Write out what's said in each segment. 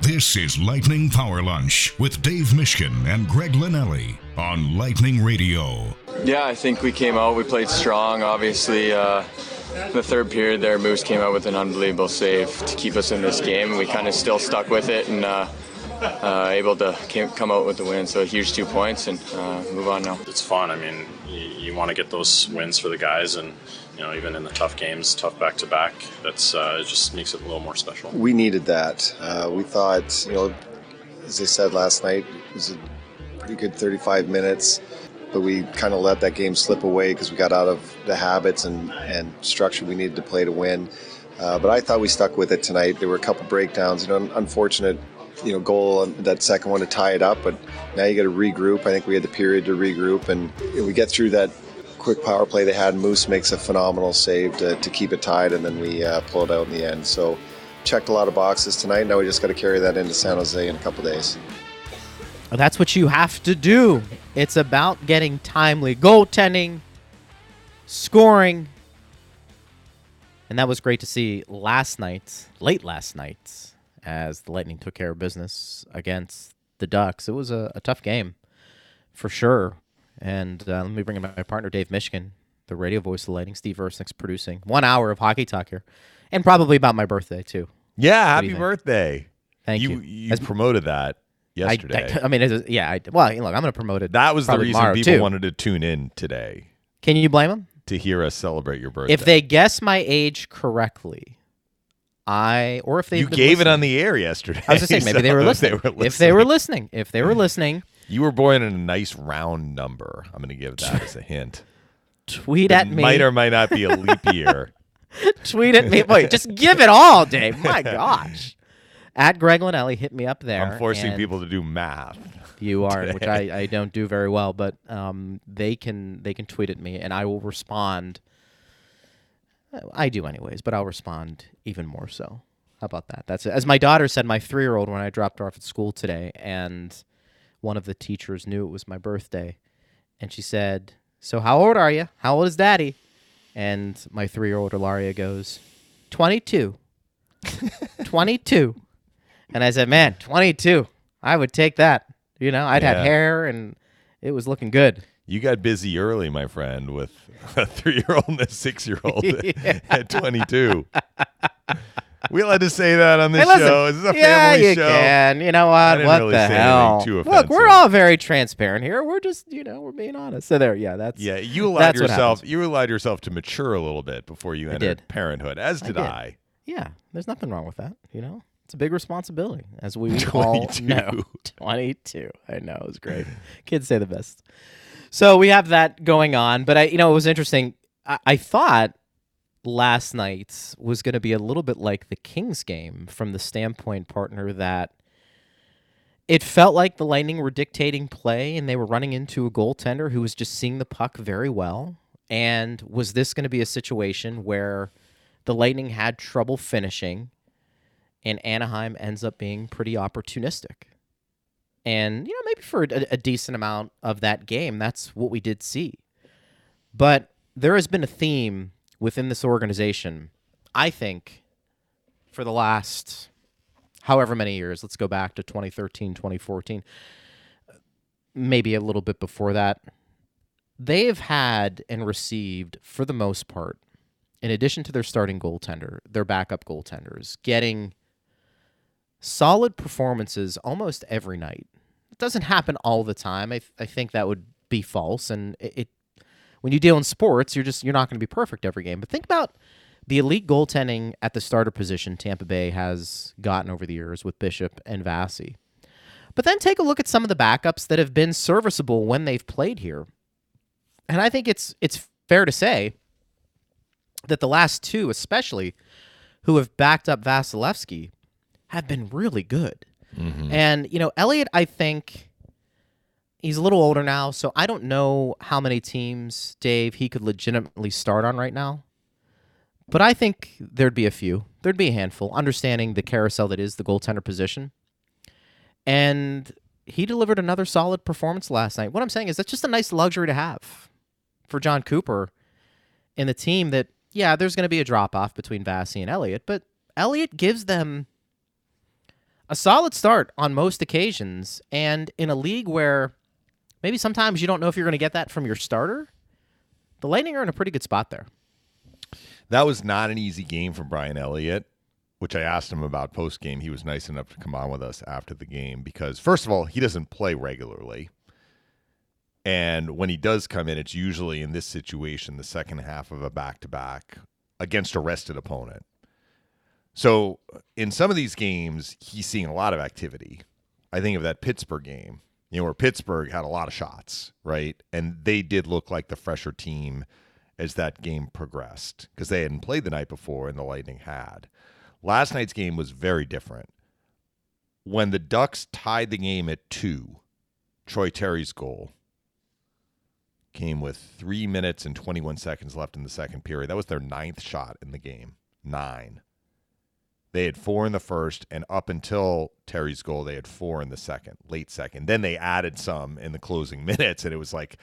This is Lightning Power Lunch with Dave Mishkin and Greg Linelli on Lightning Radio. Yeah, I think we came out. We played strong. Obviously, uh, the third period there, Moose came out with an unbelievable save to keep us in this game. We kind of still stuck with it and uh, uh, able to came, come out with the win. So a huge two points and uh, move on now. It's fun. I mean, you, you want to get those wins for the guys and you know, even in the tough games, tough back to back, that's uh, it just makes it a little more special. We needed that. Uh, we thought, you know, as I said last night, it was a pretty good 35 minutes, but we kind of let that game slip away because we got out of the habits and, and structure we needed to play to win. Uh, but I thought we stuck with it tonight. There were a couple breakdowns, you know, unfortunate, you know, goal on that second one to tie it up. But now you got to regroup. I think we had the period to regroup, and we get through that quick power play they had. Moose makes a phenomenal save to, to keep it tied, and then we uh, pull it out in the end. So, checked a lot of boxes tonight. Now we just got to carry that into San Jose in a couple days. That's what you have to do. It's about getting timely goaltending, scoring. And that was great to see last night, late last night, as the Lightning took care of business against the Ducks. It was a, a tough game for sure. And uh, let me bring in my partner, Dave Mishkin, the radio voice of the Lightning. Steve Versnick's producing one hour of hockey talk here, and probably about my birthday too. Yeah, happy birthday! Thank you. you. You, promoted that yesterday. I, I, I mean, it's, yeah. I, well, look, I'm going to promote it. That was the reason people too. wanted to tune in today. Can you blame them? To hear us celebrate your birthday. If they guess my age correctly, I or if they you gave it on the air yesterday. I was just saying maybe so they, were they were listening. If they were listening, if they were listening, you were born in a nice round number. I'm going to give that as a hint. Tweet it at me. Might or might not be a leap year. Tweet at me. Wait, just give it all, Dave. My gosh. At Greg Linnelli, hit me up there. I'm forcing people to do math. You are, which I, I don't do very well, but um, they can they can tweet at me and I will respond. I do anyways, but I'll respond even more so. How about that? That's it. as my daughter said, my three year old when I dropped her off at school today, and one of the teachers knew it was my birthday, and she said, "So how old are you? How old is Daddy?" And my three year old Ilaria goes, 22. 22. And I said, man, 22. I would take that. You know, I'd Yeah. had hair and it was looking good. You got busy early, my friend, with a three-year-old and a six-year-old at 22. We allowed to say that on this Hey, listen, show. This is a yeah, family you show. can. You know I what? What really the hell? Look, we're all very transparent here. We're just, you know, we're being honest. So there, yeah, that's Yeah, you allowed yourself. You allowed yourself to mature a little bit before you entered parenthood, as I did did. I. Yeah, there's nothing wrong with that. You know, it's a big responsibility, as we all know. 22. I know it was great. Kids say the best. So we have that going on, but I, you know, it was interesting. I, I thought last night was going to be a little bit like the Kings game from the standpoint, partner, that it felt like the Lightning were dictating play and they were running into a goaltender who was just seeing the puck very well. And was this going to be a situation where the Lightning had trouble finishing and Anaheim ends up being pretty opportunistic? And, you know, maybe for a, a decent amount of that game, that's what we did see. But there has been a theme within this organization, I think, for the last however many years. Let's go back to 2013, 2014, maybe a little bit before that. They have had and received, for the most part, in addition to their starting goaltender, their backup goaltenders, getting solid performances almost every night. It doesn't happen all the time. I, th- I think that would be false. And it, it when you deal in sports, you're just you're not going to be perfect every game. But think about the elite goaltending at the starter position Tampa Bay has gotten over the years with Bishop and Vassy. But then take a look at some of the backups that have been serviceable when they've played here. And I think it's it's fair to say that the last two, especially, who have backed up Vasilevskiy, have been really good. Mm-hmm. And you know, Elliot, I think he's a little older now, so I don't know how many teams, Dave, he could legitimately start on right now. But I think there'd be a few. There'd be a handful, understanding the carousel that is the goaltender position. And he delivered another solid performance last night. What I'm saying is that's just a nice luxury to have for Jon Cooper in the team that, yeah, there's going to be a drop off between Vassy and Elliott, but Elliott gives them a solid start on most occasions. And in a league where maybe sometimes you don't know if you're going to get that from your starter, the Lightning are in a pretty good spot there. That was not an easy game for Brian Elliott, which I asked him about post game. He was nice enough to come on with us after the game because, first of all, he doesn't play regularly. And when he does come in, it's usually in this situation, the second half of a back to back against a rested opponent. So in some of these games, he's seeing a lot of activity. I think of that Pittsburgh game, you know, where Pittsburgh had a lot of shots, right? And they did look like the fresher team as that game progressed because they hadn't played the night before and the Lightning had. Last night's game was very different. When the Ducks tied the game at two, Troy Terry's goal came with three minutes and 21 seconds left in the second period. That was their ninth shot in the game. Nine. They had four in the first, and up until Terry's goal, they had four in the second, late second. Then they added some in the closing minutes, and it was like,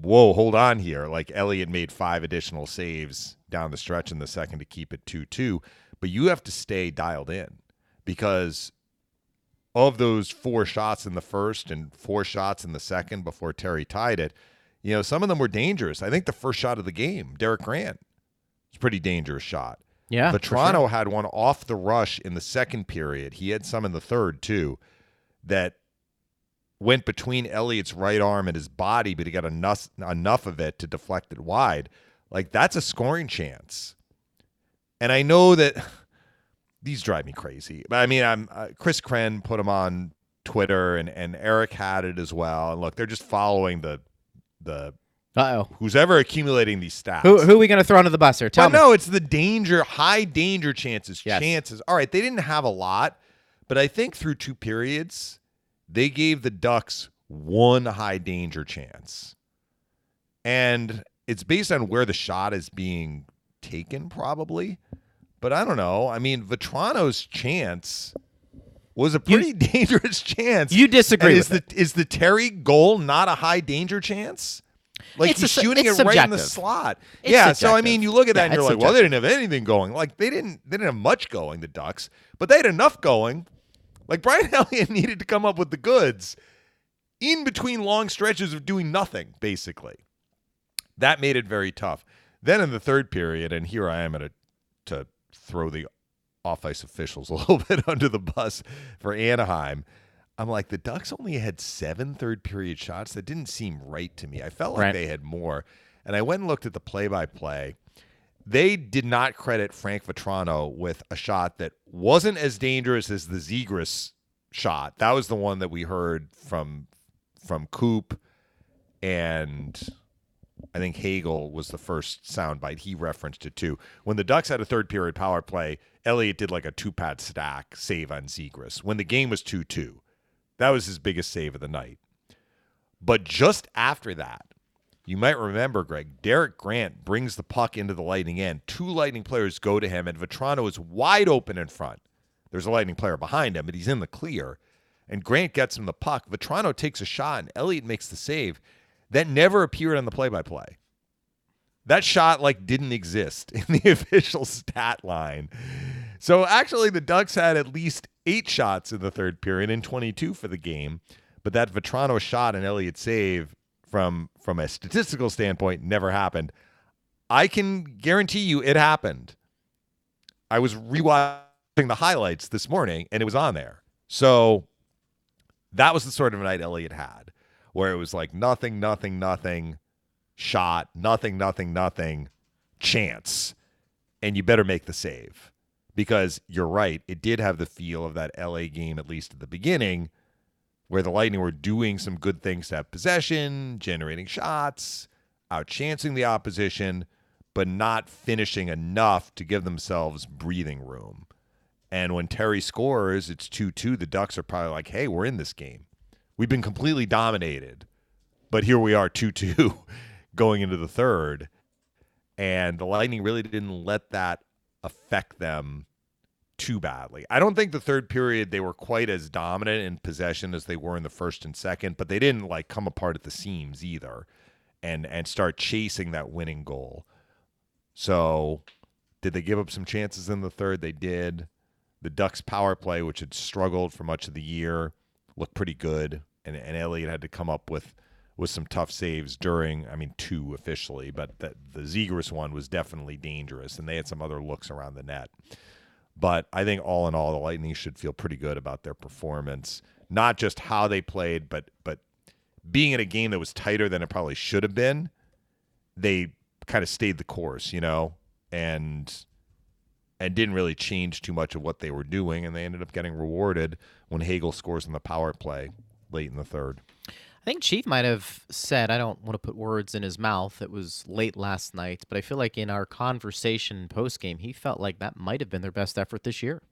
whoa, hold on here. Like Elliott made five additional saves down the stretch in the second to keep it 2 2. But you have to stay dialed in because of those four shots in the first and four shots in the second before Terry tied it, you know, some of them were dangerous. I think the first shot of the game, Derek Grant, was a pretty dangerous shot. Yeah. Toronto sure. had one off the rush in the second period. He had some in the third too that went between Elliott's right arm and his body, but he got enough enough of it to deflect it wide. Like that's a scoring chance. And I know that these drive me crazy. But I mean, I'm uh, Chris Kren put him on Twitter, and and Eric had it as well. And look, they're just following the the Uh oh. who's ever accumulating these stats. Who, who are we going to throw under the bus here? Tell But me. no, it's the danger, high danger chances, Yes. chances. All right, they didn't have a lot, but I think through two periods, they gave the Ducks one high danger chance. And it's based on where the shot is being taken, probably. But I don't know. I mean, Vatrano's chance was a pretty dangerous chance. you disagree is the is the Terry goal not a high danger chance? Like It's he's a shooting it right in the slot. It's yeah, so I mean, you look at that Yeah, and you're like, well, they didn't have anything going. Like they didn't they didn't have much going, the Ducks, but they had enough going. Like Brian Elliott needed to come up with the goods in between long stretches of doing nothing, basically. That made it very tough. Then in the third period, and here I am at a to throw the off ice officials a little bit under the bus for Anaheim. I'm like, the Ducks only had seven third period shots. That didn't seem right to me. I felt like Right. they had more. And I went and looked at the play by play. They did not credit Frank Vatrano with a shot that wasn't as dangerous as the Zegras shot. That was the one that we heard from from Coop and I think Hagel was the first soundbite. He referenced it too. When the Ducks had a third period power play, Elliott did like a two pad stack save on Zegras. When the game was 2 2, that was his biggest save of the night. But just after that, you might remember, Greg, Derek Grant brings the puck into the Lightning end. Two Lightning players go to him, and Vatrano is wide open in front. There's a Lightning player behind him, but he's in the clear. And Grant gets him the puck. Vatrano takes a shot, and Elliott makes the save. That never appeared on the play by play. That shot like didn't exist in the official stat line. So actually the Ducks had at least 8 shots in the third period and 22 for the game, but that Vatrano shot and Elliott save from from a statistical standpoint never happened. I can guarantee you it happened. I was rewatching the highlights this morning and it was on there. So that was the sort of night Elliott had, where it was like nothing, nothing, nothing, shot, nothing, nothing, nothing, chance. And you better make the save. Because you're right, it did have the feel of that LA game, at least at the beginning, where the Lightning were doing some good things to have possession, generating shots, outchancing the opposition, but not finishing enough to give themselves breathing room. And when Terry scores, it's 2 2. The Ducks are probably like, hey, we're in this game. We've been completely dominated. But here we are 2 2 going into the third. And the Lightning really didn't let that affect them too badly. I don't think the third period they were quite as dominant in possession as they were in the first and second, but they didn't like come apart at the seams either and and start chasing that winning goal. So Did they give up some chances in the third? They did. The Ducks power play, which had struggled for much of the year, looked pretty good. And, and Elliott had to come up with with some tough saves during. I mean, two officially, but the, the Zegras one was definitely dangerous, and they had some other looks around the net. But I think all in all, the Lightning should feel pretty good about their performance, not just how they played, but but being in a game that was tighter than it probably should have been. They kind of stayed the course, you know, and and didn't really change too much of what they were doing, and they ended up getting rewarded when Hagel scores on the power play late in the third. I think Chief might have said, I don't want to put words in his mouth. It was late last night, but I feel like in our conversation post game, he felt like that might have been their best effort this year.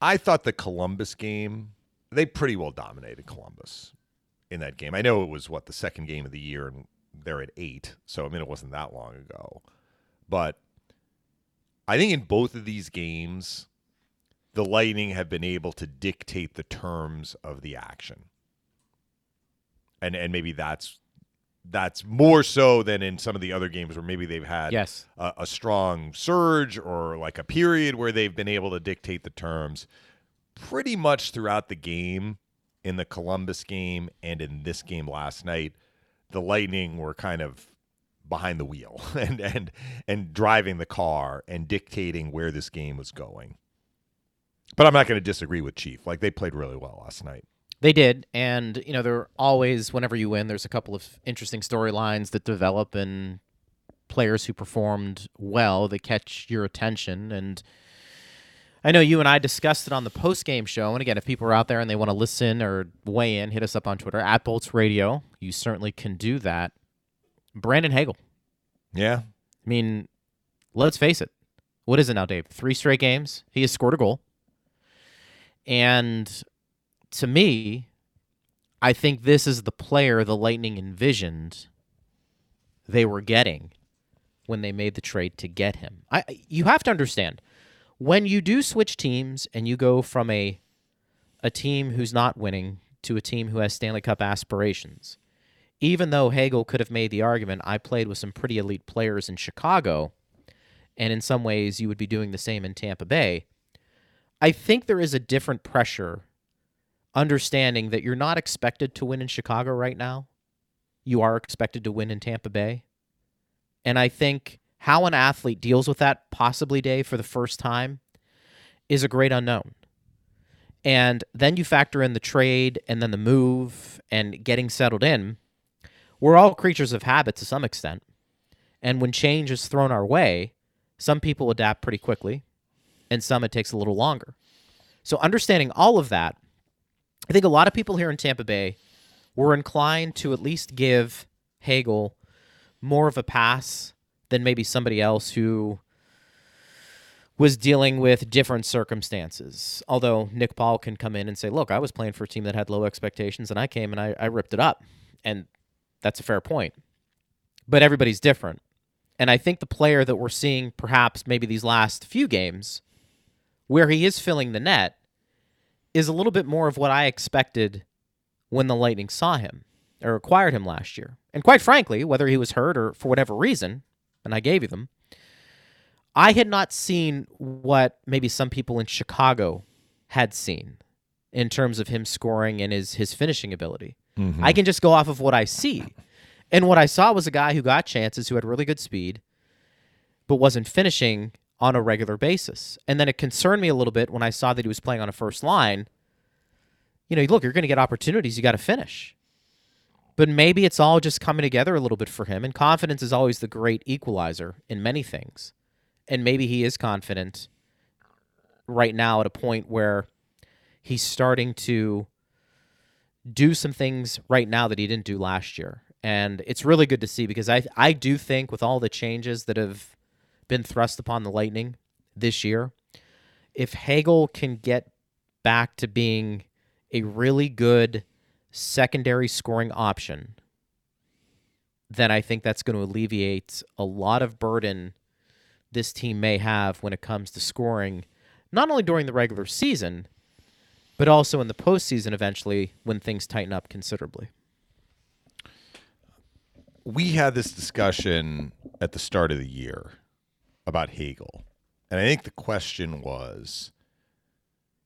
I thought the Columbus game, they pretty well dominated Columbus in that game. I know it was what the second game of the year and they're at eight, so I mean it wasn't that long ago. But I think in both of these games, the Lightning have been able to dictate the terms of the action and and maybe that's that's more so than in some of the other games where maybe they've had yes. a, a, strong surge or like a period where they've been able to dictate the terms. Pretty much throughout the game in the Columbus game and in this game last night the lightning were kind of behind the wheel and and and driving the car and dictating where this game was going. But I'm not going to disagree with Chief. Like they played really well last night they did, and you know, there are always, whenever you win, there's a couple of interesting storylines that develop and players who performed well that catch your attention. And I know you and I discussed it on the post game show. And again, if people are out there and they want to listen or weigh in, hit us up on Twitter at Bolts Radio. You certainly can do that. Brandon Hagel. Yeah. I mean, let's face it. What is it now, Dave? Three straight games. He has scored a goal. And to me, I think this is the player the Lightning envisioned they were getting when they made the trade to get him. I you have to understand when you do switch teams and you go from a a team who's not winning to a team who has Stanley Cup aspirations. Even though Hagel could have made the argument, I played with some pretty elite players in Chicago, and in some ways you would be doing the same in Tampa Bay. I think there is a different pressure understanding that you're not expected to win in Chicago right now. You are expected to win in Tampa Bay. And I think how an athlete deals with that, possibly, day for the first time, is a great unknown. And then you factor in the trade and then the move and getting settled in. We're all creatures of habit to some extent. And when change is thrown our way, some people adapt pretty quickly and some it takes a little longer. So, understanding all of that, I think a lot of people here in Tampa Bay were inclined to at least give Hagel more of a pass than maybe somebody else who was dealing with different circumstances. Although Nick Paul can come in and say, look, I was playing for a team that had low expectations and I came and I, I ripped it up. And that's a fair point. But everybody's different. And I think the player that we're seeing perhaps maybe these last few games where he is filling the net is a little bit more of what I expected when the Lightning saw him or acquired him last year. And quite frankly, whether he was hurt or for whatever reason, and I gave you them, I had not seen what maybe some people in Chicago had seen in terms of him scoring and his his finishing ability. Mm-hmm. I can just go off of what I see. And what I saw was a guy who got chances, who had really good speed, but wasn't finishing on a regular basis. And then it concerned me a little bit when I saw that he was playing on a first line. You know, look, you're going to get opportunities, you got to finish. But maybe it's all just coming together a little bit for him. And confidence is always the great equalizer in many things. And maybe he is confident right now at a point where he's starting to do some things right now that he didn't do last year. And it's really good to see because I I do think with all the changes that have been thrust upon the Lightning this year. If Hagel can get back to being a really good secondary scoring option, then I think that's going to alleviate a lot of burden this team may have when it comes to scoring, not only during the regular season, but also in the postseason eventually when things tighten up considerably. We had this discussion at the start of the year about Hagel. And I think the question was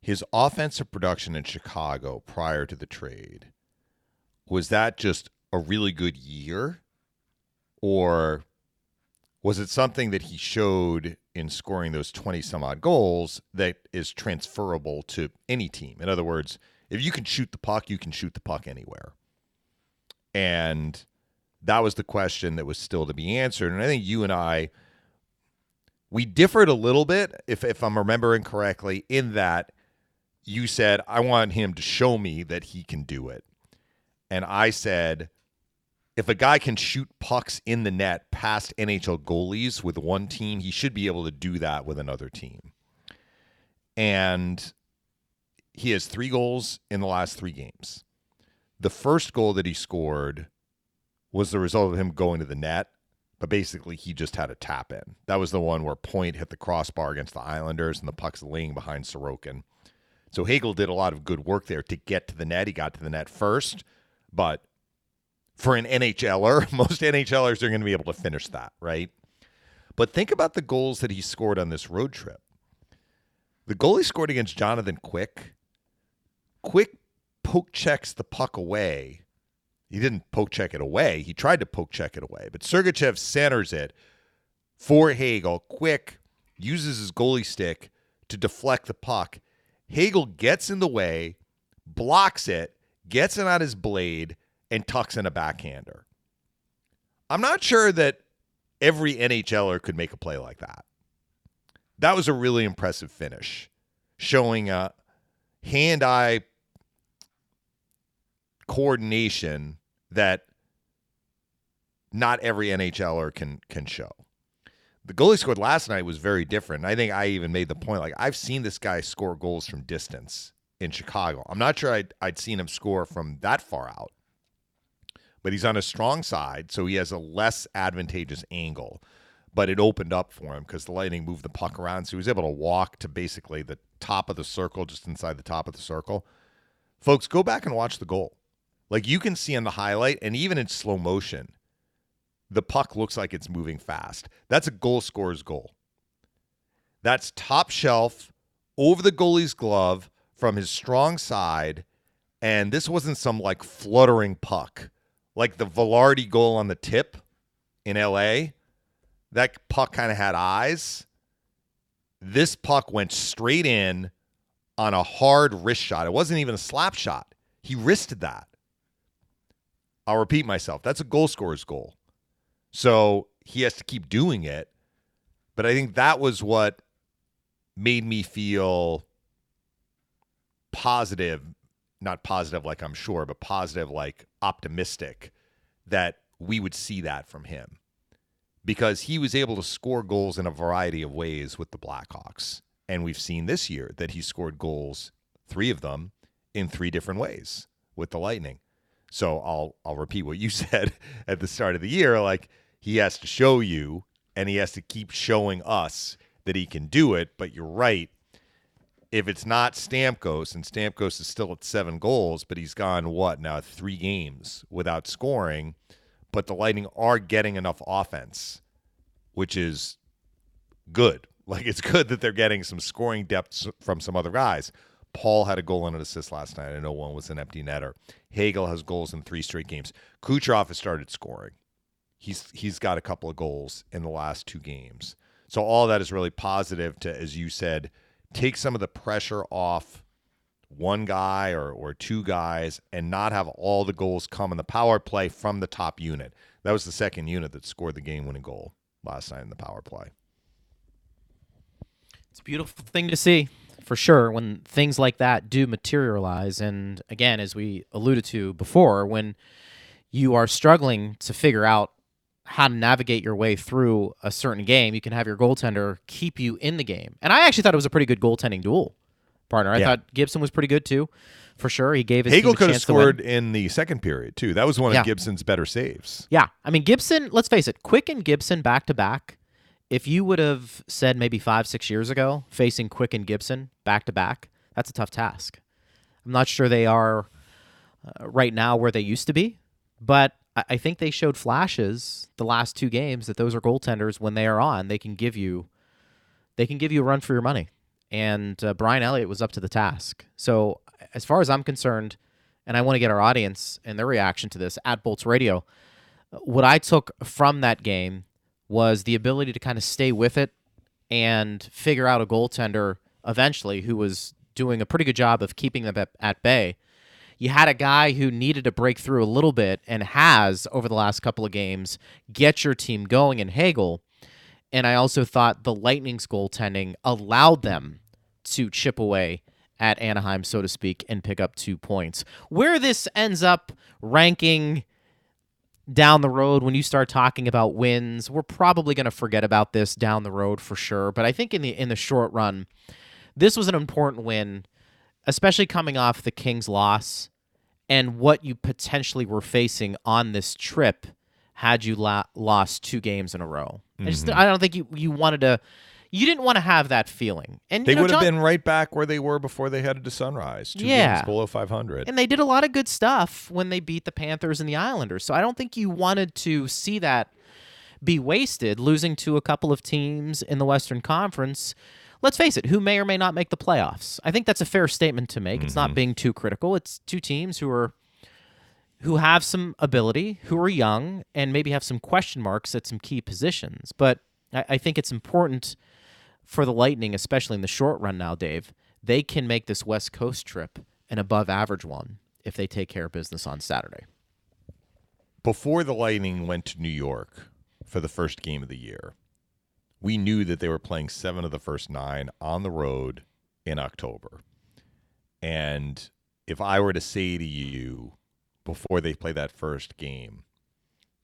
his offensive production in Chicago prior to the trade. Was that just a really good year? Or was it something that he showed in scoring those 20 some odd goals that is transferable to any team? In other words, if you can shoot the puck, you can shoot the puck anywhere. And that was the question that was still to be answered. And I think you and I, we differed a little bit, if, if I'm remembering correctly, in that you said, I want him to show me that he can do it. And I said, if a guy can shoot pucks in the net past NHL goalies with one team, he should be able to do that with another team. And he has three goals in the last three games. The first goal that he scored was the result of him going to the net, but basically he just had a tap in. That was the one where Point hit the crossbar against the Islanders and the puck's laying behind Sorokin. So Hagel did a lot of good work there to get to the net. He got to the net first, but for an NHLer, most NHLers are going to be able to finish that, right? But think about the goals that he scored on this road trip. The goal he scored against Jonathan Quick, Quick poke checks the puck away. He didn't poke check it away. He tried to poke check it away, but Sergachev centers it for Hagel. Quick uses his goalie stick to deflect the puck Hagel gets in the way, blocks it, gets it on his blade, and tucks in a backhander. I'm not sure that every NHLer could make a play like that. That was a really impressive finish, showing a hand eye coordination that not every NHLer can can show the goal he scored last night was very different. I think I even made the point like I've seen this guy score goals from distance in Chicago. I'm not sure I'd, I'd seen him score from that far out, but he's on a strong side, so he has a less advantageous angle. But it opened up for him because the Lightning moved the puck around, so he was able to walk to basically the top of the circle, just inside the top of the circle. Folks, go back and watch the goal. Like you can see on the highlight, and even in slow motion, the puck looks like it's moving fast. That's a goal scorer's goal. That's top shelf over the goalie's glove from his strong side. And this wasn't some like fluttering puck like the Vilardi goal on the tip in LA. That puck kind of had eyes. This puck went straight in on a hard wrist shot. It wasn't even a slap shot. He wristed that. I'll repeat myself. That's a goal scorer's goal. So he has to keep doing it. But I think that was what made me feel positive, not positive like I'm sure, but positive like optimistic that we would see that from him because he was able to score goals in a variety of ways with the Blackhawks. And we've seen this year that he scored goals, three of them, in three different ways with the Lightning. So I'll I'll repeat what you said at the start of the year. Like he has to show you, and he has to keep showing us that he can do it. But you're right. If it's not Stamkos, and Stamkos is still at seven goals, but he's gone what now three games without scoring, but the Lightning are getting enough offense, which is good. Like it's good that they're getting some scoring depth from some other guys. Paul had a goal and an assist last night. I know one was an empty netter. Hagel has goals in three straight games. Kucherov has started scoring. He's he's got a couple of goals in the last two games. So all that is really positive to, as you said, take some of the pressure off one guy or, or two guys and not have all the goals come in the power play from the top unit. That was the second unit that scored the game winning goal last night in the power play. It's a beautiful thing to see for sure when things like that do materialize. And again, as we alluded to before, when you are struggling to figure out how to navigate your way through a certain game, you can have your goaltender keep you in the game. And I actually thought it was a pretty good goaltending duel, partner. I yeah. thought Gibson was pretty good too, for sure. He gave his Hagel could have scored in the second period too. That was one yeah. of Gibson's better saves. Yeah, I mean Gibson. Let's face it, Quick and Gibson back to back if you would have said maybe five, six years ago, facing Quick and Gibson back to back, that's a tough task. I'm not sure they are uh, right now where they used to be, but I, I think they showed flashes the last two games that those are goaltenders when they are on, they can give you they can give you a run for your money. And uh, Brian Elliott was up to the task. So as far as I'm concerned, and I want to get our audience and their reaction to this at Bolts Radio, what I took from that game was the ability to kind of stay with it and figure out a goaltender eventually who was doing a pretty good job of keeping them at, at bay. You had a guy who needed to break through a little bit and has over the last couple of games get your team going in Hagel. And I also thought the Lightning's goaltending allowed them to chip away at Anaheim, so to speak, and pick up two points. Where this ends up ranking down the road when you start talking about wins, we're probably going to forget about this down the road for sure. But I think in the in the short run, this was an important win, especially coming off the Kings loss and what you potentially were facing on this trip had you la- lost two games in a row. I just Mm-hmm. I don't think you you wanted to you didn't want to have that feeling. And They you know, would have John- been right back where they were before they headed to Sunrise. Two Yeah. games below 500. And they did a lot of good stuff when they beat the Panthers and the Islanders. So I don't think you wanted to see that be wasted, losing to a couple of teams in the Western Conference. Let's face it, who may or may not make the playoffs. I think that's a fair statement to make. It's not mm-hmm. being too critical. It's two teams who are who have some ability, who are young, and maybe have some question marks at some key positions. But I, I think it's important for the Lightning, especially in the short run now, Dave, they can make this West Coast trip an above average one if they take care of business on Saturday. Before the Lightning went to New York for the first game of the year, we knew that they were playing seven of the first nine on the road in October. And if I were to say to you before they play that first game,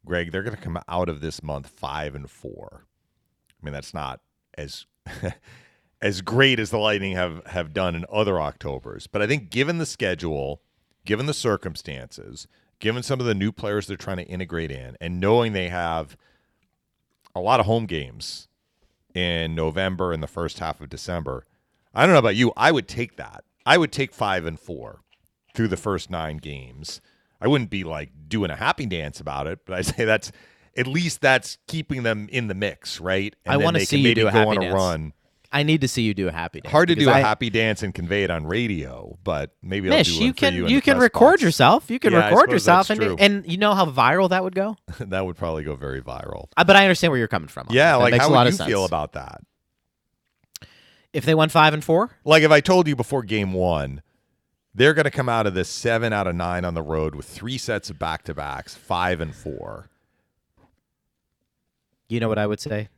Greg, they're going to come out of this month five and four. I mean, that's not as as great as the Lightning have have done in other Octobers, but I think given the schedule, given the circumstances, given some of the new players they're trying to integrate in, and knowing they have a lot of home games in November and the first half of December, I don't know about you. I would take that. I would take five and four through the first nine games. I wouldn't be like doing a happy dance about it, but I say that's at least that's keeping them in the mix, right? I wanna see can you maybe do a go happy on a dance. run. I need to see you do a happy dance. Hard to do a I- happy dance and convey it on radio, but maybe I'll Mish, do you can you. you, can record box. yourself. You can Yeah, record yourself, and true. and you know how viral that would go. that would probably go very viral. Uh, but I understand where you're coming from. Yeah, that. Like makes how a lot would you sense. feel about that? if they won five and four? Like if I told you before game one, they're going to come out of this seven out of nine on the road with three sets of back to backs, five and four. You know what I would say,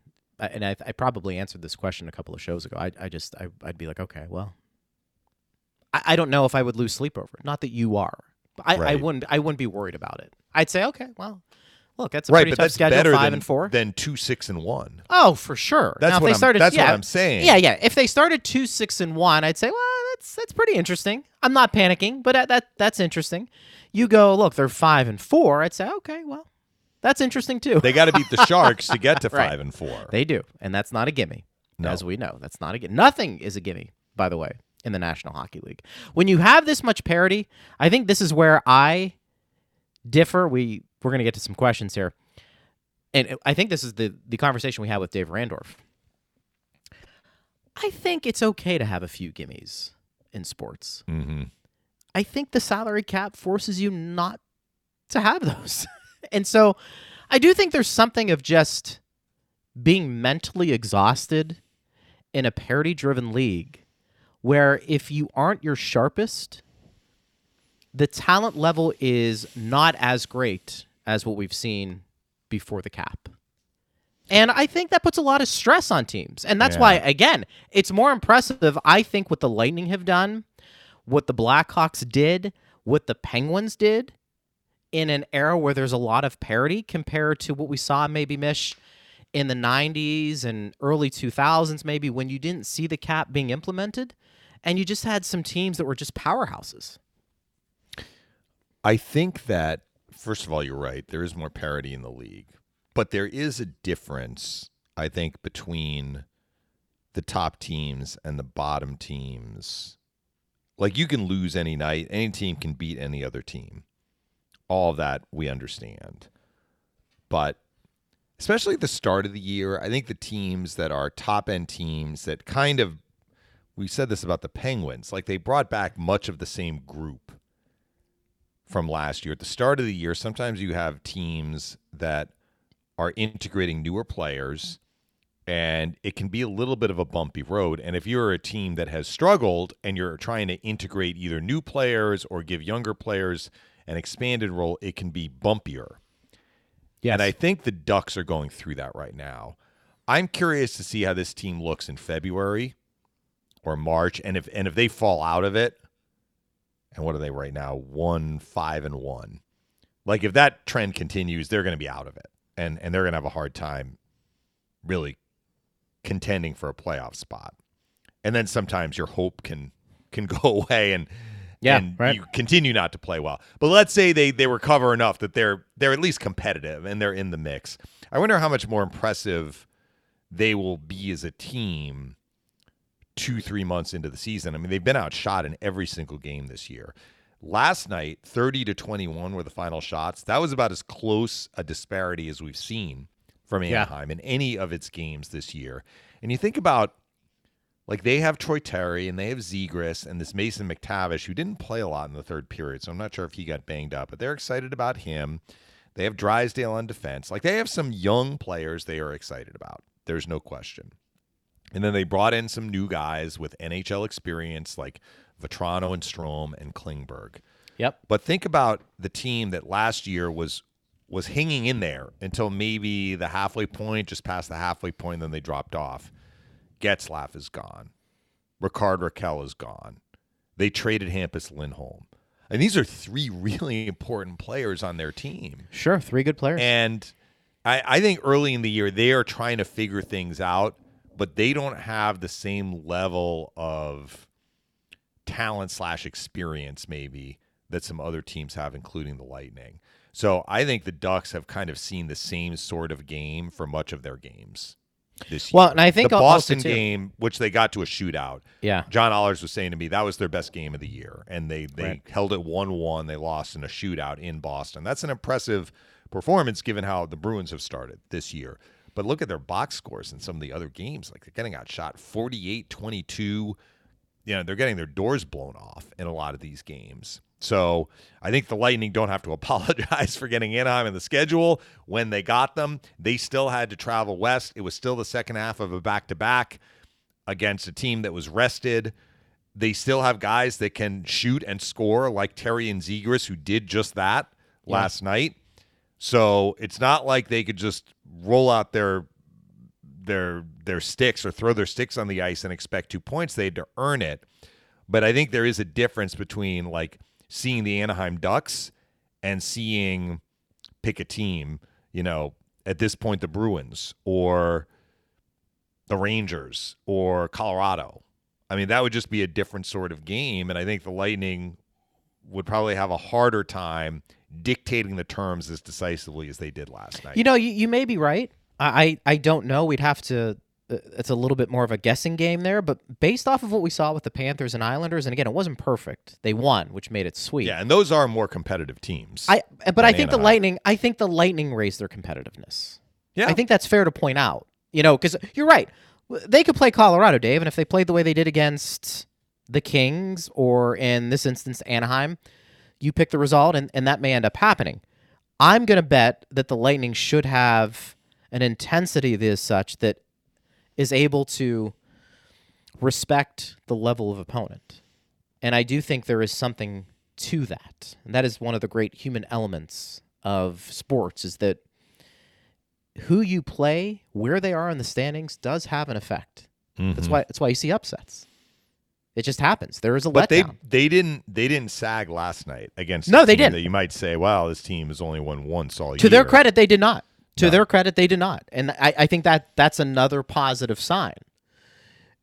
I- and I, I probably answered this question a couple of shows ago. I, I just I, I'd be like, okay, well, I, I don't know if I would lose sleep over it. Not that you are. I, I wouldn't I wouldn't be worried about it. I'd say, okay, well, look, that's a right, pretty but tough that's schedule, better five than and four. than two six and one. Oh, for sure. That's now, if what I'm- started, that's what I'm saying. Yeah, yeah. If they started two, six, and one, I'd say, well, that's that's pretty interesting. I'm not panicking, but that, that that's interesting. You go, look, they're five and four. I'd say, okay, well, that's interesting too. They got to beat the Sharks to get to Right. five and four. They do, and that's not a gimme, No. as we know. That's not a gimme. Nothing is a gimme, by the way, in the National Hockey League. When you have this much parity, I think this is where I differ. We we're gonna get to some questions here, and I think this is the the conversation we had with Dave Randorf. I think it's okay to have a few gimmies in sports. mm-hmm. I think the salary cap forces you not to have those. and so I do think there's something of just being mentally exhausted in a parity driven league where if you aren't your sharpest, the talent level is not as great as what we've seen before the cap. And I think that puts a lot of stress on teams. And that's why, again, it's more impressive, I think, what the Lightning have done, what the Blackhawks did, what the Penguins did in an era where there's a lot of parity compared to what we saw maybe Mish in the 90s and early 2000s maybe when you didn't see the cap being implemented and you just had some teams that were just powerhouses. I think that first of all, you're right. There is more parity in the league, but there is a difference. I think between the top teams and the bottom teams. Like you can lose any night. Any team can beat any other team. All of that we understand. But especially at the start of the year, I think the teams that are top end teams that kind of we said this about the Penguins, like they brought back much of the same group from last year. At the start of the year, sometimes you have teams that are integrating newer players and it can be a little bit of a bumpy road. And if you're a team that has struggled and you're trying to integrate either new players or give younger players an expanded role, it can be bumpier. Yes. And I think the Ducks are going through that right now. I'm curious to see how this team looks in February or March, and if and if they fall out of it, and what are they right now? One, five, and one. Like if that trend continues, they're going to be out of it, and and they're going to have a hard time, really, contending for a playoff spot. And then sometimes your hope can can go away, and Yeah, and right. you continue not to play well. But let's say they they recover enough that they're they're at least competitive and they're in the mix. I wonder how much more impressive they will be as a team two, three months into the season. I mean, they've been outshot in every single game this year. Last night, 30 to 21 were the final shots. That was about as close a disparity as we've seen from Yeah. Anaheim in any of its games this year. And you think about like they have Troy Terry and they have Zegras and this Mason McTavish who didn't play a lot in the third period, so I'm not sure if he got banged up, but they're excited about him. They have Drysdale on defense. Like they have some young players they are excited about. There's no question. And then they brought in some new guys with NHL experience like Vatrano and Strome and Klingberg. Yep. But think about the team that last year was was hanging in there until maybe the halfway point, just past the halfway point, then they dropped off. Getzlaf is gone. Rickard Rakell is gone. They traded Hampus Lindholm. And these are three really important players on their team. Sure. Three good players. And I, I think early in the year they are trying to figure things out, but they don't have the same level of talent slash experience maybe that some other teams have, including the Lightning. So I think the Ducks have kind of seen the same sort of game for much of their games this year. Well, and I think the Boston too- game, which they got to a shootout, yeah. John Ahlers was saying to me that was their best game of the year, and they they Right. held it one one. They lost in a shootout in Boston. That's an impressive performance given how the Bruins have started this year. But look at their box scores in some of the other games. Like they're getting outshot 48-22. You know, they're getting their doors blown off in a lot of these games. So I think the Lightning don't have to apologize for getting Anaheim in the schedule. When they got them, they still had to travel west. It was still the second half of a back to back against a team that was rested. They still have guys that can shoot and score, like Terry and Zegras, who did just that last night. So it's not like they could just roll out their their their sticks or throw their sticks on the ice and expect two points. They had to earn it. But I think there is a difference between like seeing the Anaheim Ducks and seeing pick a team, you know, at this point the Bruins or the Rangers or Colorado. I mean, that would just be a different sort of game. And I think the Lightning would probably have a harder time dictating the terms as decisively as they did last night. You know, you, you may be right. I, I don't know. We'd have to. Uh, it's a little bit more of a guessing game there, but based off of what we saw with the Panthers and Islanders, and again, it wasn't perfect. They won, which made it sweet. yeah, and those are more competitive teams. I but I think the Lightning. I think the Lightning raised their competitiveness. yeah, I think that's fair to point out. You know, because you're right. They could play Colorado, Dave, and if they played the way they did against the Kings or in this instance Anaheim, you pick the result, and, and that may end up happening. I'm going to bet that the Lightning should have an intensity that is such that is able to respect the level of opponent. And I do think there is something to that. And that is one of the great human elements of sports is that who you play, where they are in the standings does have an effect. That's Mhm. why that's why you see upsets. It just happens. There is a But they letdown. they didn't they didn't sag last night against. No, they didn't. That you might say, "Wow, this team has only won once all year." to their credit, they did not. To No. their credit, they did not, and I, I think that that's another positive sign.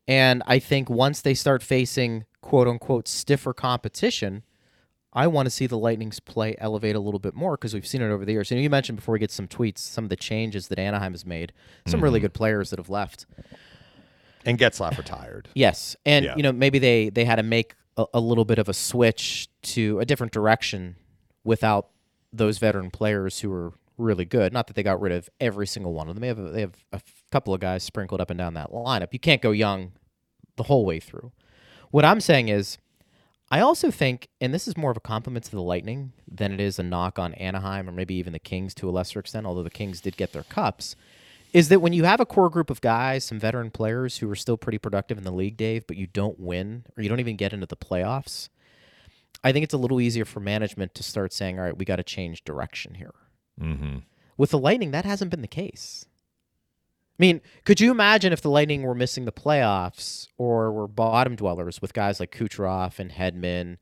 And I think once they start facing quote unquote stiffer competition, I want to see the Lightning's play elevate a little bit more because we've seen it over the years. And you mentioned before we get some tweets, some of the changes that Anaheim has made, some really Mm-hmm. good players that have left. and Getzlaf retired. Yes, and Yeah. you know maybe they they had to make a, a little bit of a switch to a different direction without those veteran players who are really good. Not that they got rid of every single one of them. They have they have a couple of guys sprinkled up and down that lineup. You can't go young the whole way through. What I'm saying is, I also think, and this is more of a compliment to the Lightning than it is a knock on Anaheim or maybe even the Kings to a lesser extent, although the Kings did get their cups, is that when you have a core group of guys, some veteran players who are still pretty productive in the league, Dave, but you don't win or you don't even get into the playoffs, I think it's a little easier for management to start saying, all right, we got to change direction here. Mm-hmm. With the Lightning, that hasn't been the case. I mean, could you imagine if the Lightning were missing the playoffs or were bottom dwellers with guys like Kucherov and Hedman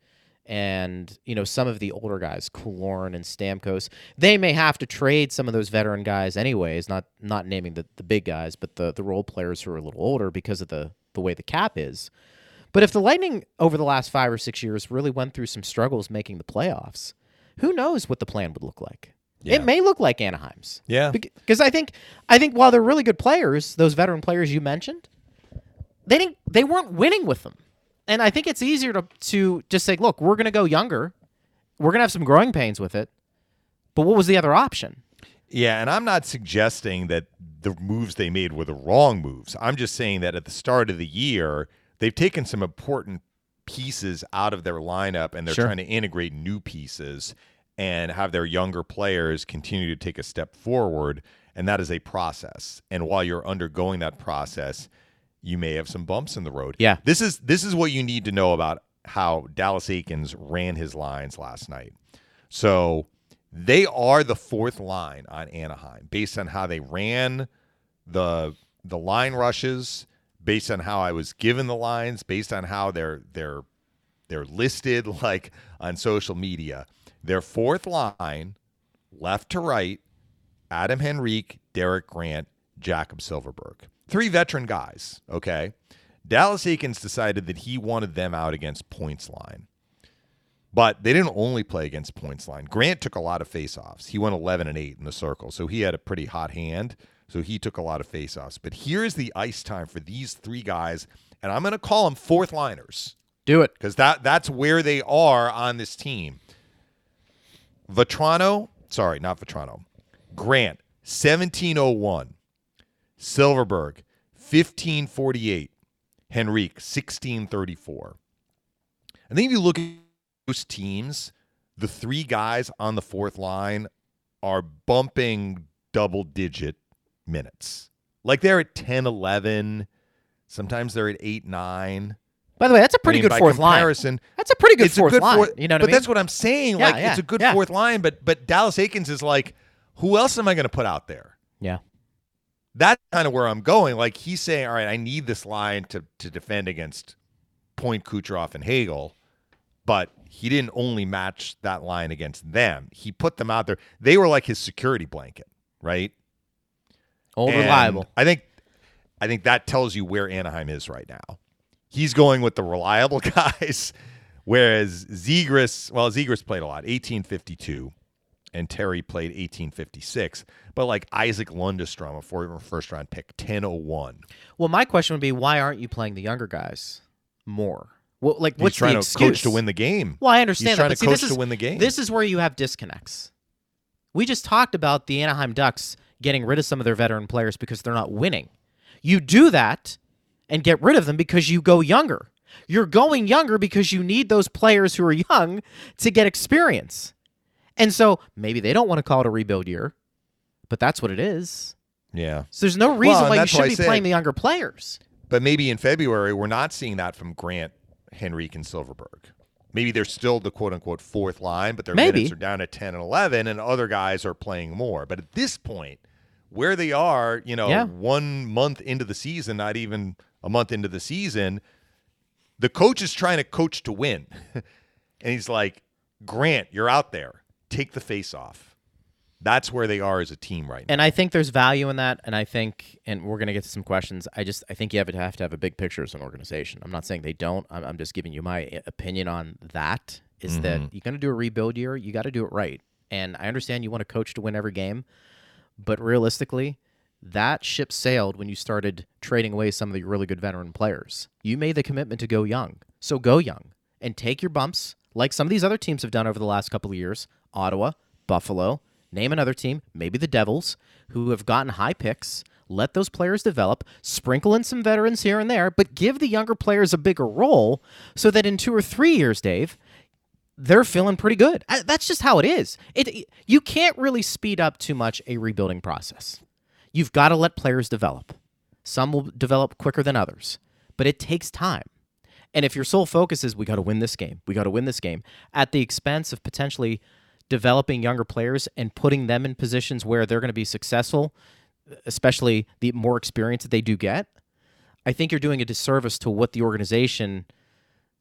and, you know, some of the older guys, Killorn and Stamkos? They may have to trade some of those veteran guys anyways, not not naming the, the big guys, but the, the role players who are a little older because of the, the way the cap is. But if the Lightning over the last five or six years really went through some struggles making the playoffs, who knows what the plan would look like? Yeah. It may look like Anaheim's. Yeah. Because I think I think while they're really good players, those veteran players you mentioned, they didn't they weren't winning with them. And I think it's easier to to just say, look, we're gonna go younger. We're gonna have some growing pains with it. But what was the other option? Yeah, and I'm not suggesting that the moves they made were the wrong moves. I'm just saying that at the start of the year, they've taken some important pieces out of their lineup and they're Sure. trying to integrate new pieces and have their younger players continue to take a step forward. And that is a process. And while you're undergoing that process, you may have some bumps in the road. Yeah. This is this is what you need to know about how Dallas Eakins ran his lines last night. So they are the fourth line on Anaheim based on how they ran the the line rushes, based on how I was given the lines, based on how they're they're they're listed like on social media. Their fourth line, left to right, Adam Henrique, Derek Grant, Jakob Silfverberg. Three veteran guys, okay? Dallas Eakins decided that he wanted them out against points line. But they didn't only play against points line. Grant took a lot of faceoffs. He went 11 and 8 in the circle, so he had a pretty hot hand. So he took a lot of faceoffs. But here's the ice time for these three guys, and I'm going to call them fourth liners Do it. because that that's where they are on this team. Vatrano, sorry, not Vatrano. Grant, 1701. Silfverberg, 1548. Henrique, 1634. I think if you look at those teams, the three guys on the fourth line are bumping double digit minutes. Like they're at 10, 11. Sometimes they're at 8, 9. By the way, that's a pretty mean, good fourth line. That's a pretty good it's fourth a good line. fourth- you know what but I mean? that's what I'm saying. Yeah, like yeah, it's a good yeah. fourth line, but but Dallas Eakins is like, who else am I going to put out there? yeah. That's kind of where I'm going. Like he's saying, all right, I need this line to to defend against Point Kucherov and Hagel, but he didn't only match that line against them. He put them out there. They were like his security blanket, right? Old And reliable. I think I think that tells you where Anaheim is right now. He's going with the reliable guys, whereas Zegras, well, Zegras played a lot, 1852, and Terry played 1856. But like Isac Lundeström, a former first round pick, 1001. Well, my question would be, why aren't you playing the younger guys more? Well, like, He's what's trying the to excuse? coach to win the game. Well, I understand He's that, trying to see, coach this to win the game. This is where you have disconnects. We just talked about the Anaheim Ducks getting rid of some of their veteran players because they're not winning. You do that and get rid of them because you go younger. You're going younger because you need those players who are young to get experience. And so maybe they don't want to call it a rebuild year, but that's what it is. yeah. So there's no reason and why you should be said- playing the younger players. But maybe in February, we're not seeing that from Grant, Henrique, and Silfverberg. Maybe they're still the quote unquote fourth line, but their Maybe. minutes are down at 10 and 11, and other guys are playing more. But at this point, where they are, you know, Yeah. one month into the season, not even a month into the season, the coach is trying to coach to win. and he's like, Grant, you're out there. Take the face off. That's where they are as a team right now. And I think there's value in that. And I think, and we're going to get to some questions. I just, I think you have to have to have a big picture as an organization. I'm not saying they don't. I'm, I'm just giving you my opinion on that. Is that you're going to do a rebuild year? You got to do it right. And I understand you want to coach to win every game, but realistically, that ship sailed when you started trading away some of the really good veteran players. You made the commitment to go young, so go young and take your bumps, like some of these other teams have done over the last couple of years. Ottawa, Buffalo. Name another team, maybe the Devils, who have gotten high picks. Let those players develop, sprinkle in some veterans here and there, but give the younger players a bigger role so that in two or three years, Dave, they're feeling pretty good. Uh, That's just how it is. It you can't really speed up too much a rebuilding process. You've got to let players develop. Some will develop quicker than others, but it takes time. And if your sole focus is we got to win this game, we got to win this game at the expense of potentially developing younger players and putting them in positions where they're going to be successful, especially the more experience that they do get, I think you're doing a disservice to what the organization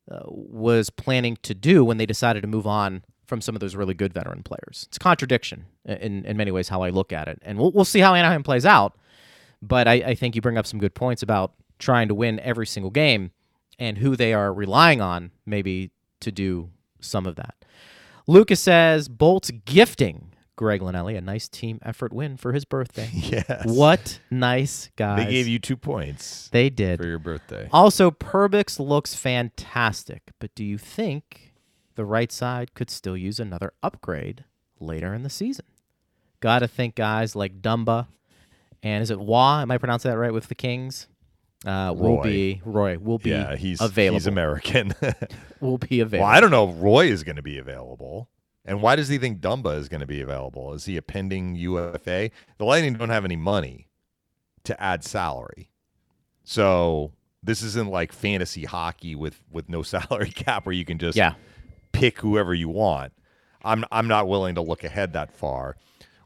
uh, was planning to do when they decided to move on from some of those really good veteran players. It's a contradiction in, in many ways how I look at it. And we'll, we'll see how Anaheim plays out. But I, I think you bring up some good points about trying to win every single game and who they are relying on maybe to do some of that. Lucas says Bolts gifting Greg Linnell a nice team effort win for his birthday. Yes. What nice guys. They gave you two points They did. for your birthday. Also, Perbix looks fantastic, but do you think the right side could still use another upgrade later in the season? Got to think guys like Dumba and is it Wah? Am I pronouncing that right with the Kings? Uh, will Roy. be Roy will be yeah, he's available. He's American. will be available. well, I don't know if Roy is going to be available. And why does he think Dumba is going to be available? Is he a pending UFA? The Lightning don't have any money to add salary. So this isn't like fantasy hockey with with no salary cap where you can just Yeah. Pick whoever you want. I'm I'm not willing to look ahead that far.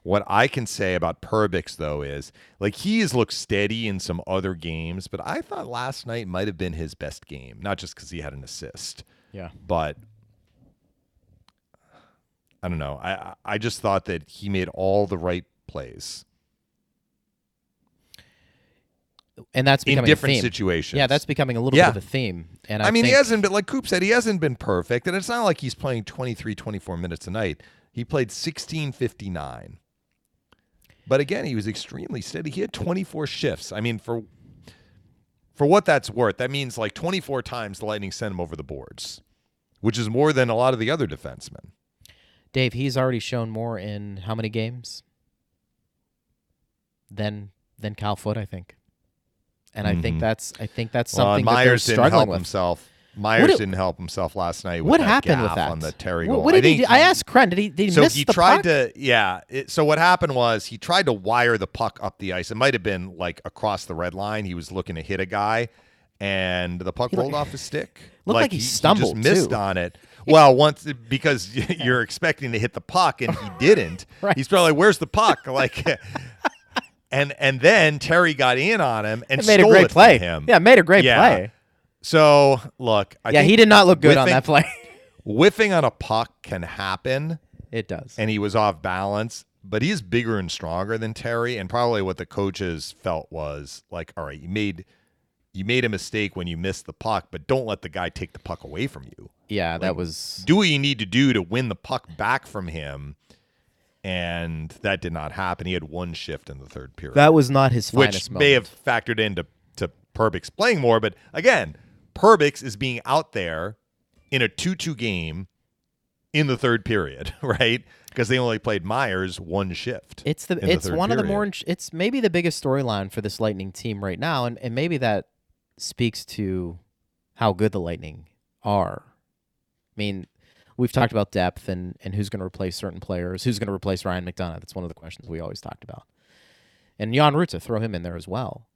What I can say about Perbix though is like he has looked steady in some other games, but I thought last night might have been his best game, not just because he had an assist, Yeah. but I don't know. I I- I just thought that he made all the right plays And that's in becoming different a theme. situations. Yeah, that's becoming a little Yeah. bit of a theme. And I, I, mean, he hasn't been like Coop said, he hasn't been perfect, and it's not like he's playing 23, 24 minutes a night. He played 1659. But again, he was extremely steady. He had 24 shifts. I mean, for for what that's worth, that means like 24 times the Lightning sent him over the boards, which is more than a lot of the other defensemen. Dave, he's already shown more in how many games than than Cal Foote, I think. And I think Mhm. that's I think that's Well, something they're Myers didn't help with. himself. Myers What it- didn't help himself last night. With What that happened with that on the Terry What- goal? What did I he think do? I asked Kren, did he did he so miss he the tried puck? to yeah it, so what happened was he tried to wire the puck up the ice it might have been like across the red line he was looking to hit a guy and the puck He rolled look- off his stick looked like he stumbled, just missed too. on it well once because you're expecting to hit the puck and he didn't Right. he's probably like where's the puck like and and then terry got in on him and It made a great play. him Yeah, made a great Yeah. play. so look I yeah, he did not look good on that play. whiffing on a puck can happen it does. and he was off balance. But he's bigger and stronger than Terry, and probably what the coaches felt was like, all right, you made you made a mistake when you missed the puck, but don't let the guy take the puck away from you. yeah, that was Do what you need to do to win the puck back from him, and that did not happen. He had one shift in the third period, that was not his finest which finest may have factored into to Perbix playing more. But again, Perbix is being out there in a two-two game in the third period, right? Because they only played Myers one shift. It's the it's one of the more it's maybe the biggest storyline for this Lightning team right now, and, and maybe that speaks to how good the Lightning are. I mean, we've talked about depth and and who's going to replace certain players, who's going to replace Ryan McDonagh. That's one of the questions we always talked about. And Jan Rutta, throw him in there as well.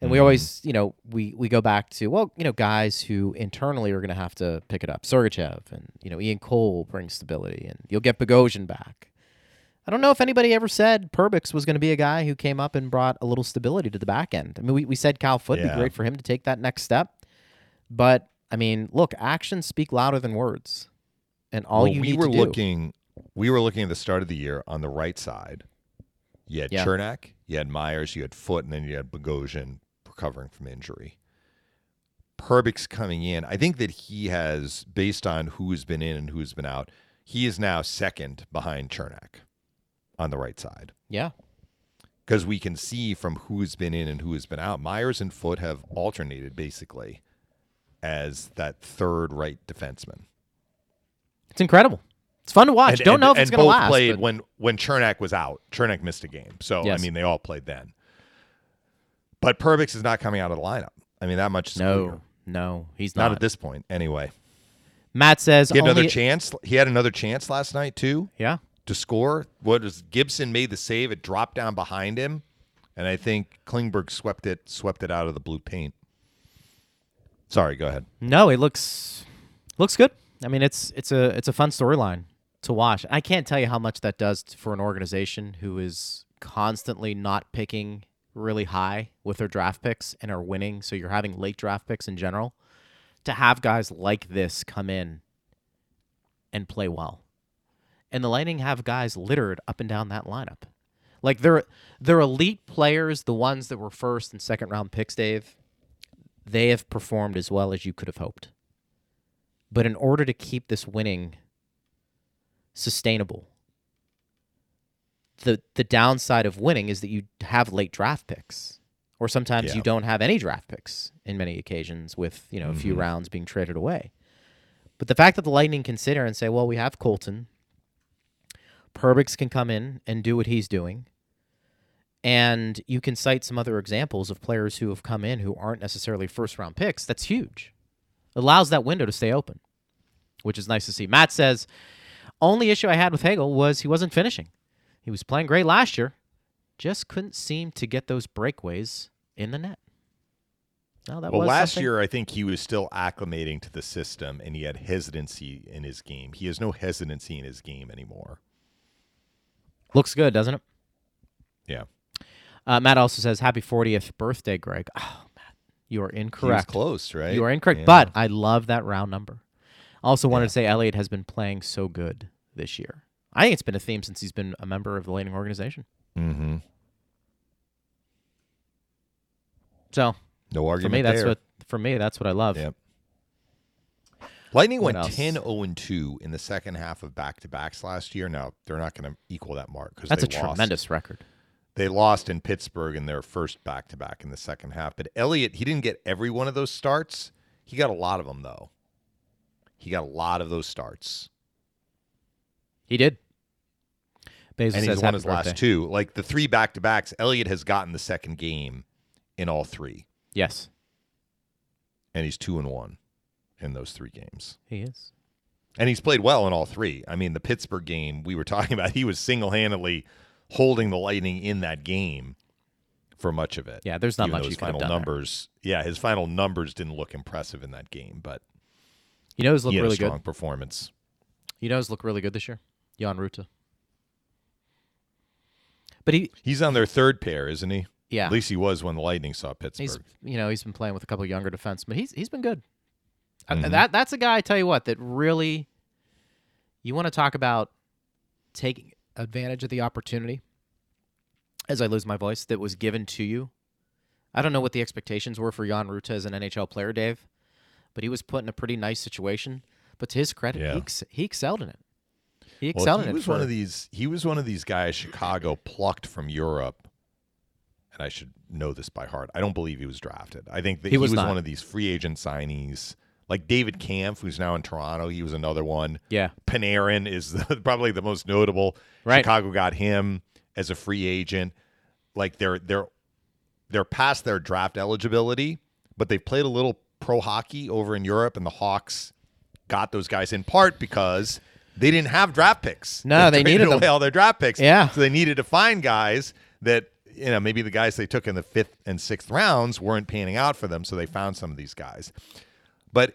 And we Mhm. always, you know, we we go back to well, you know, guys who internally are going to have to pick it up. Sergachev and you know Ian Cole brings stability, and you'll get Bogosian back. I don't know if anybody ever said Perbix was going to be a guy who came up and brought a little stability to the back end. I mean, we, we said Cal Foote would Yeah. be great for him to take that next step. But, I mean, look, actions speak louder than words. And all Well, you we need were to do. looking we were looking at the start of the year on the right side. You had Yeah. Cernak, you had Myers, you had Foote, and then you had Bogosian recovering from injury. Perbix coming in, I think that he has, based on who's been in and who's been out, he is now second behind Cernak on the right side. Yeah. Because we can see from who's been in and who has been out. Myers and Foote have alternated basically as that third right defenseman. It's incredible. It's fun to watch. And- Don't and- know if and it's going to both last. played but- when when Cernak was out. Cernak missed a game, so Yes. I mean they all played then. But Perbix is not coming out of the lineup. I mean that much is clear. no, no, he's not not. at this point. Anyway, Matt says he had another chance. He had another chance last night too Yeah, to score. What What is Gibson made the save? It dropped down behind him, and I think Klingberg swept it swept it out of the blue paint. Sorry, go ahead. no, it looks looks good. I mean, it's it's a it's a fun storyline to watch. I can't tell you how much that does for an organization who is constantly not picking really high with their draft picks and are winning. So you're having late draft picks in general. To have guys like this come in and play well, and the Lightning have guys littered up and down that lineup. Like they're they're elite players, the ones that were first and second round picks, Dave. They have performed as well as you could have hoped. But in order to keep this winning sustainable, the the downside of winning is that you have late draft picks. Or sometimes Yeah. you don't have any draft picks in many occasions with, you know, a few Mm-hmm. rounds being traded away. But the fact that the Lightning consider and say, well, we have Colton. Perbix can come in and do what he's doing. And you can cite some other examples of players who have come in who aren't necessarily first round picks. That's huge. it allows that window to stay open, which is nice to see. Matt says, only issue I had with Hagel was he wasn't finishing. He was playing great last year, just couldn't seem to get those breakaways in the net. No, that Well, was last something. year I think he was still acclimating to the system, and he had hesitancy in his game. He has no hesitancy in his game anymore. looks good, doesn't it? Yeah, Uh, Matt also says, "Happy 40th birthday, Greg." Oh, Matt, you are incorrect. close, right? You are incorrect, Yeah. but I love that round number. Also wanted to say Elliott has been playing so good this year. I think it's been a theme since he's been a member of the Lightning organization. mm-hmm. So no for me, that's there. what for me that's what I love. Yep. Lightning What went else? 10 0 2 in the second half of back to backs last year. Now, they're not going to equal that mark because That's a lost. tremendous record. They lost in Pittsburgh in their first back to back in the second half. But Elliott, he didn't get every one of those starts. He got a lot of them, though. He got a lot of those starts. He did. And he's won his birthday. last two. Like the three back to backs, Elliott has gotten the second game in all three. Yes, And he's two and one in those three games. he is. And he's played well in all three. I mean, the Pittsburgh game we were talking about, he was single handedly holding the Lightning in that game for much of it. Yeah, there's not Even much his final done there. numbers. Yeah, his final numbers didn't look impressive in that game, but You know who's look he really a strong good. performance. You know who's look really good this year. Jan Rutta. But he, He's on their third pair, isn't he? yeah, At least he was when the Lightning saw Pittsburgh. he's you know he's been playing with a couple of younger defensemen. But he's he's been good. Uh, Mhm. That that's a guy. I tell you what, that really. You want to talk about taking advantage of the opportunity. As I lose my voice, that was given to you. I don't know what the expectations were for Jan Rutta as an NHL player, Dave, but he was put in a pretty nice situation. But to his credit, Yeah. he, ex- he excelled in it. He Well, excelled he in it. was for- one of these. He was one of these guys Chicago plucked from Europe, and I should know this by heart. I don't believe he was drafted. I think that He he was was, one of these free agent signees, like David Kampf, who's now in Toronto. He was another one. yeah, Panarin is the, probably the most notable. Right. Chicago got him as a free agent. Like they're they're they're past their draft eligibility, but they've played a little pro hockey over in Europe, and the Hawks got those guys in part because they didn't have draft picks. No, they traded needed them. away all their draft picks. Yeah. so they needed to find guys that you know maybe the guys they took in the fifth and sixth rounds weren't panning out for them, so they found some of these guys. But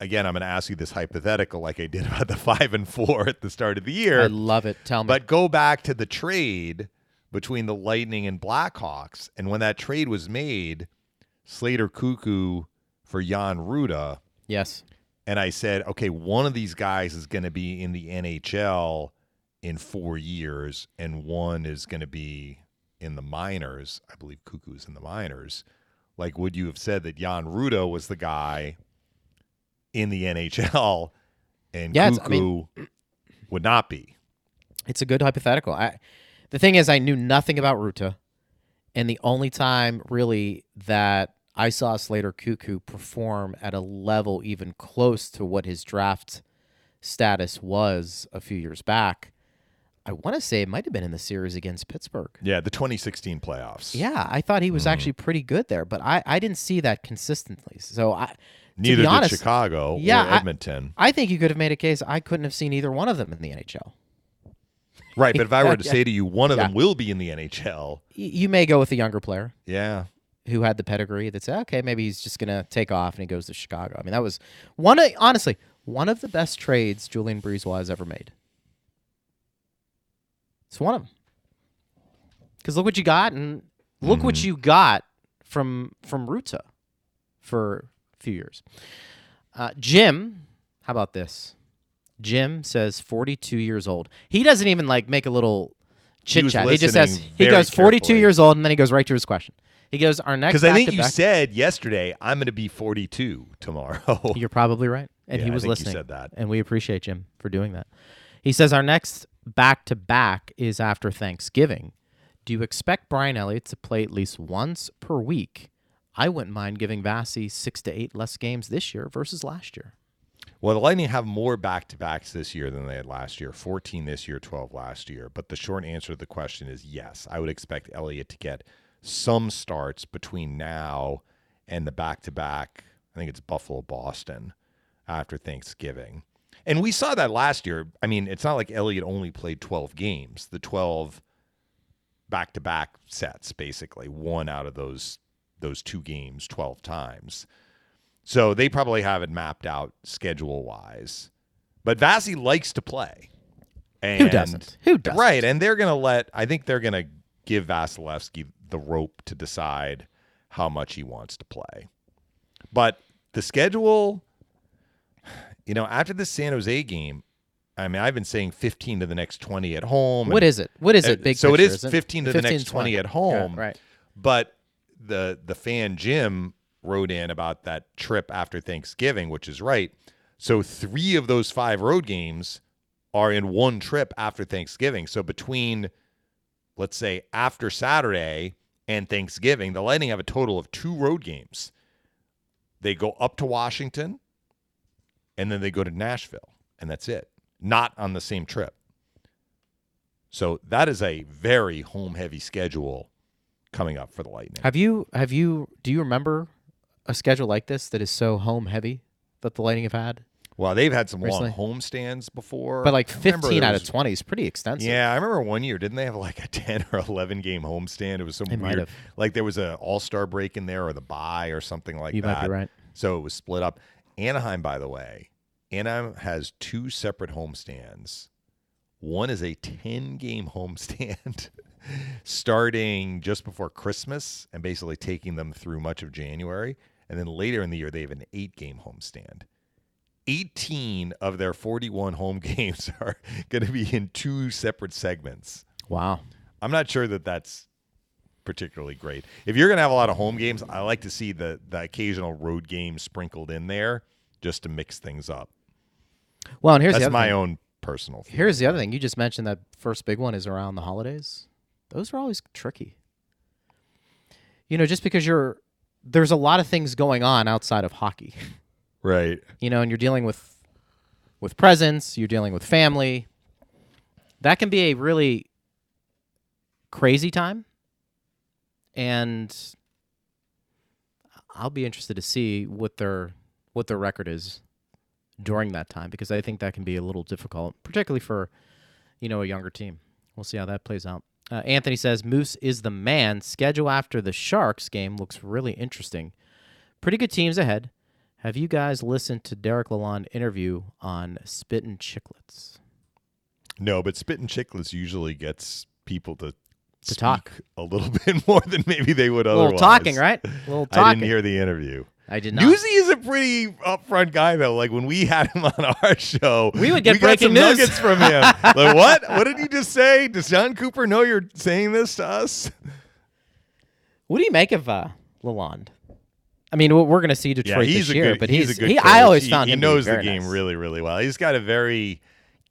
again, I'm going to ask you this hypothetical, like I did about the five and four at the start of the year. I love it. Tell me. But go back to the trade between the Lightning and Blackhawks, and when that trade was made, Slater Koekkoek for Jan Rutta, yes, and I said, okay, one of these guys is going to be in the NHL in four years, and one is going to be in the minors. I believe Koekkoek's in the minors. Like, would you have said that Jan Rutta was the guy in the NHL, and Yeah, Koekkoek I mean- would not be? It's a good hypothetical. I, the thing is, I knew nothing about Rutta, and the only time really that I saw Slater Koekkoek perform at a level even close to what his draft status was a few years back. I want to say it might have been in the series against Pittsburgh. Yeah, the 2016 playoffs. Yeah, I thought he was mm-hmm. actually pretty good there, but I, I didn't see that consistently. So I Neither did honest, Chicago yeah, or I- Edmonton. I think you could have made a case I couldn't have seen either one of them in the NHL. right, but if I were to Yeah. say to you, one of them will be in the NHL. You may go with a younger player Yeah. Who had the pedigree that said, okay, maybe he's just gonna take off and he goes to Chicago. I mean, that was one of honestly one of the best trades Julien BriseBois has ever made. It's one of them. Because look what you got, and look what Mm-hmm. you got from from Rutta for a few years. Uh, Jim, how about this? Jim says 42 years old. He doesn't even like make a little chit chat. He just says he goes 42 carefully. years old, and then he goes right to his question. He goes, "Our next Because I think you said yesterday, I'm going to be 42 tomorrow. You're probably right. And Yeah, he was listening. said that. And we appreciate Jim for doing that. He says our next back to back is after Thanksgiving. Do you expect Brian Elliott to play at least once per week? I wouldn't mind giving Vassy six to eight less games this year versus last year. Well, the Lightning have more back to backs this year than they had last year 14 this year, 12 last year. But the short answer to the question is yes. I would expect Elliott to get some starts between now and the back to back. I think it's Buffalo, Boston after Thanksgiving. And we saw that last year. I mean, it's not like Elliott only played 12 games. The 12 back to back sets, basically, one out of those those two games 12 times. So they probably have it mapped out schedule wise. But Vasi likes to play. And, Who doesn't? Who doesn't? Right. And they're going to let, I think they're going to give Vasilevskiy the rope to decide how much he wants to play. But the schedule, you know, after the San Jose game, I mean, I've been saying 15 to the next 20 at home. What and- is it? What is uh, it? Big so it picture, is isn't 15 to the next 20 at home. Yeah, right. But the the fan Jim wrote in about that trip after Thanksgiving, which is right. So three of those five road games are in one trip after Thanksgiving. So between let's say after Saturday and Thanksgiving, the Lightning have a total of two road games. They go up to Washington and then they go to Nashville, and that's it. Not on the same trip. So that is a very home heavy schedule coming up for the Lightning. Have you have you do you remember a schedule like this that is so home heavy that the Lightning have had? Well, they've had some Recently. long home stands before. But like 15 out was- of 20 is pretty extensive. Yeah, I remember one year, didn't they have like a 10 or 11 game homestand? It was some They weird, like there was an All Star break in there or the bye or something like You that. might be right. So it was split up. Anaheim, by the way, Anaheim has two separate homestands. One is a 10 game homestand starting just before Christmas and basically taking them through much of January. And then later in the year, they have an eight game homestand. 18 of their 41 home games are going to be in two separate segments. Wow. I'm not sure that that's particularly great. If you're going to have a lot of home games, I like to see the the occasional road game sprinkled in there just to mix things up. Well, and here's the That's my thing. own personal. Feeling. Here's the other thing. You just mentioned that first big one is around the holidays. Those are always tricky. You know, just because you're there's a lot of things going on outside of hockey. right. You know, and you're dealing with with presents, you're dealing with family. That can be a really crazy time. And I'll be interested to see what their what their record is during that time because I think that can be a little difficult, particularly for you know a younger team. We'll see how that plays out. Uh, Anthony says Moose is the man. Schedule after the Sharks game looks really interesting. Pretty good teams ahead. Have you guys listened to Derek Lalonde interview on Spittin' Chicklets? No, but Spittin' Chicklets usually gets people to To talk. a little bit more than maybe they would A otherwise. little talking, right? A little I didn't hear the interview. I did not. Newsy is a pretty upfront guy, though. Like when we had him on our show, We would get got breaking some news. nuggets from him. like what? What did you just say? Does Jon Cooper know you're saying this to us? What do you make of uh, Lalonde? I mean, we're going to see Detroit he's this year, good. but he's, he's, a good. he, coach. I always He- found he him to knows the game nice. really, really well. He's got a very